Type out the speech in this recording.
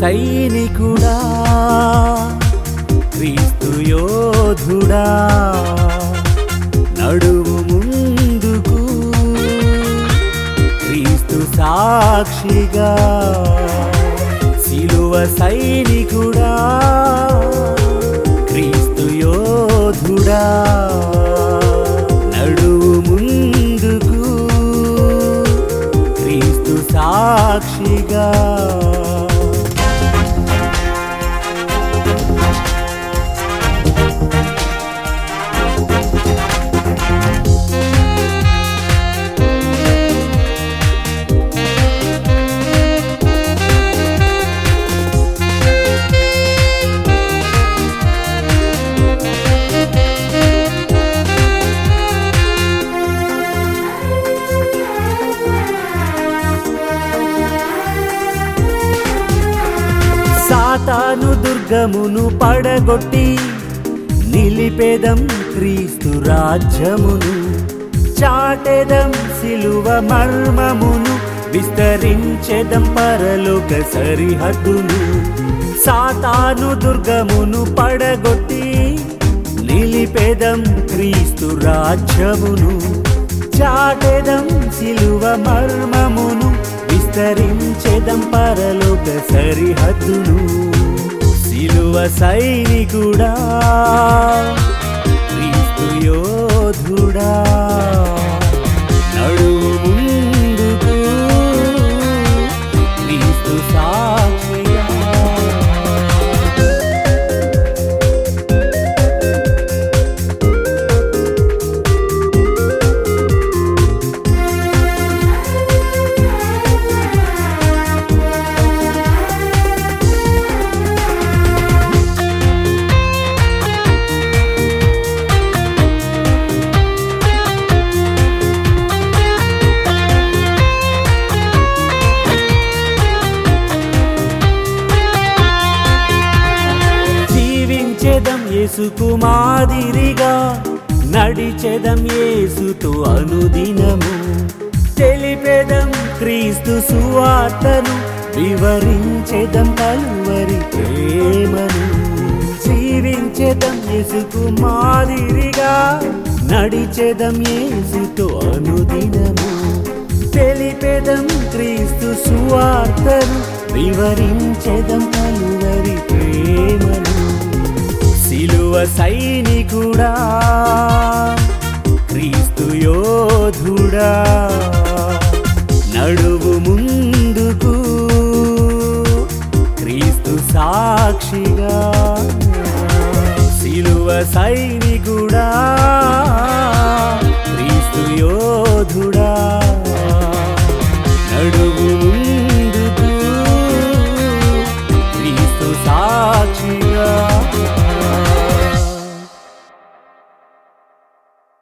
సైనికుడా క్రీస్తు యోధుడా నడువు ముందుకు క్రీస్తు సాక్షిగా సిలువ సైనికుడా క్రీస్తు యోధుడా నడువు ముందుకు క్రీస్తు సాక్షిగా. సాతాను దుర్గమును పడగొట్టి నిలిపేదం క్రీస్తు రాజ్యమును చాటెదం సిలువ మర్మమును విస్తరించెదం పరలోక సరిహద్దును. సాతాను దుర్గమును పడగొట్టి నిలిపేదం క్రీస్తు రాజ్యమును చాటెదం సిలువ మర్మమును విస్తరించెదం పరలోక సరిహద్దును. సిలువ సైనికుడా క్రీస్తు యోధుడా. యేసుకు మాదిరిగా నడిచెదం యేసుతో అనుదినము. తెలిపెదం క్రీస్తు సువార్తను వివరించెదం కలువరి ప్రేమను. జీవించెదం యేసుకు మాదిరిగా నడిచెదం యేసుతో అనుదినము. తెలిపెదం క్రీస్తు సువార్తను వివరించెదం కలువరి ప్రేమ. సైనికుడా క్రీస్తు యోధుడా నడువు ముందుకు క్రీస్తు సాక్షిగా సిలువ సైనికుడా క్రీస్తు యో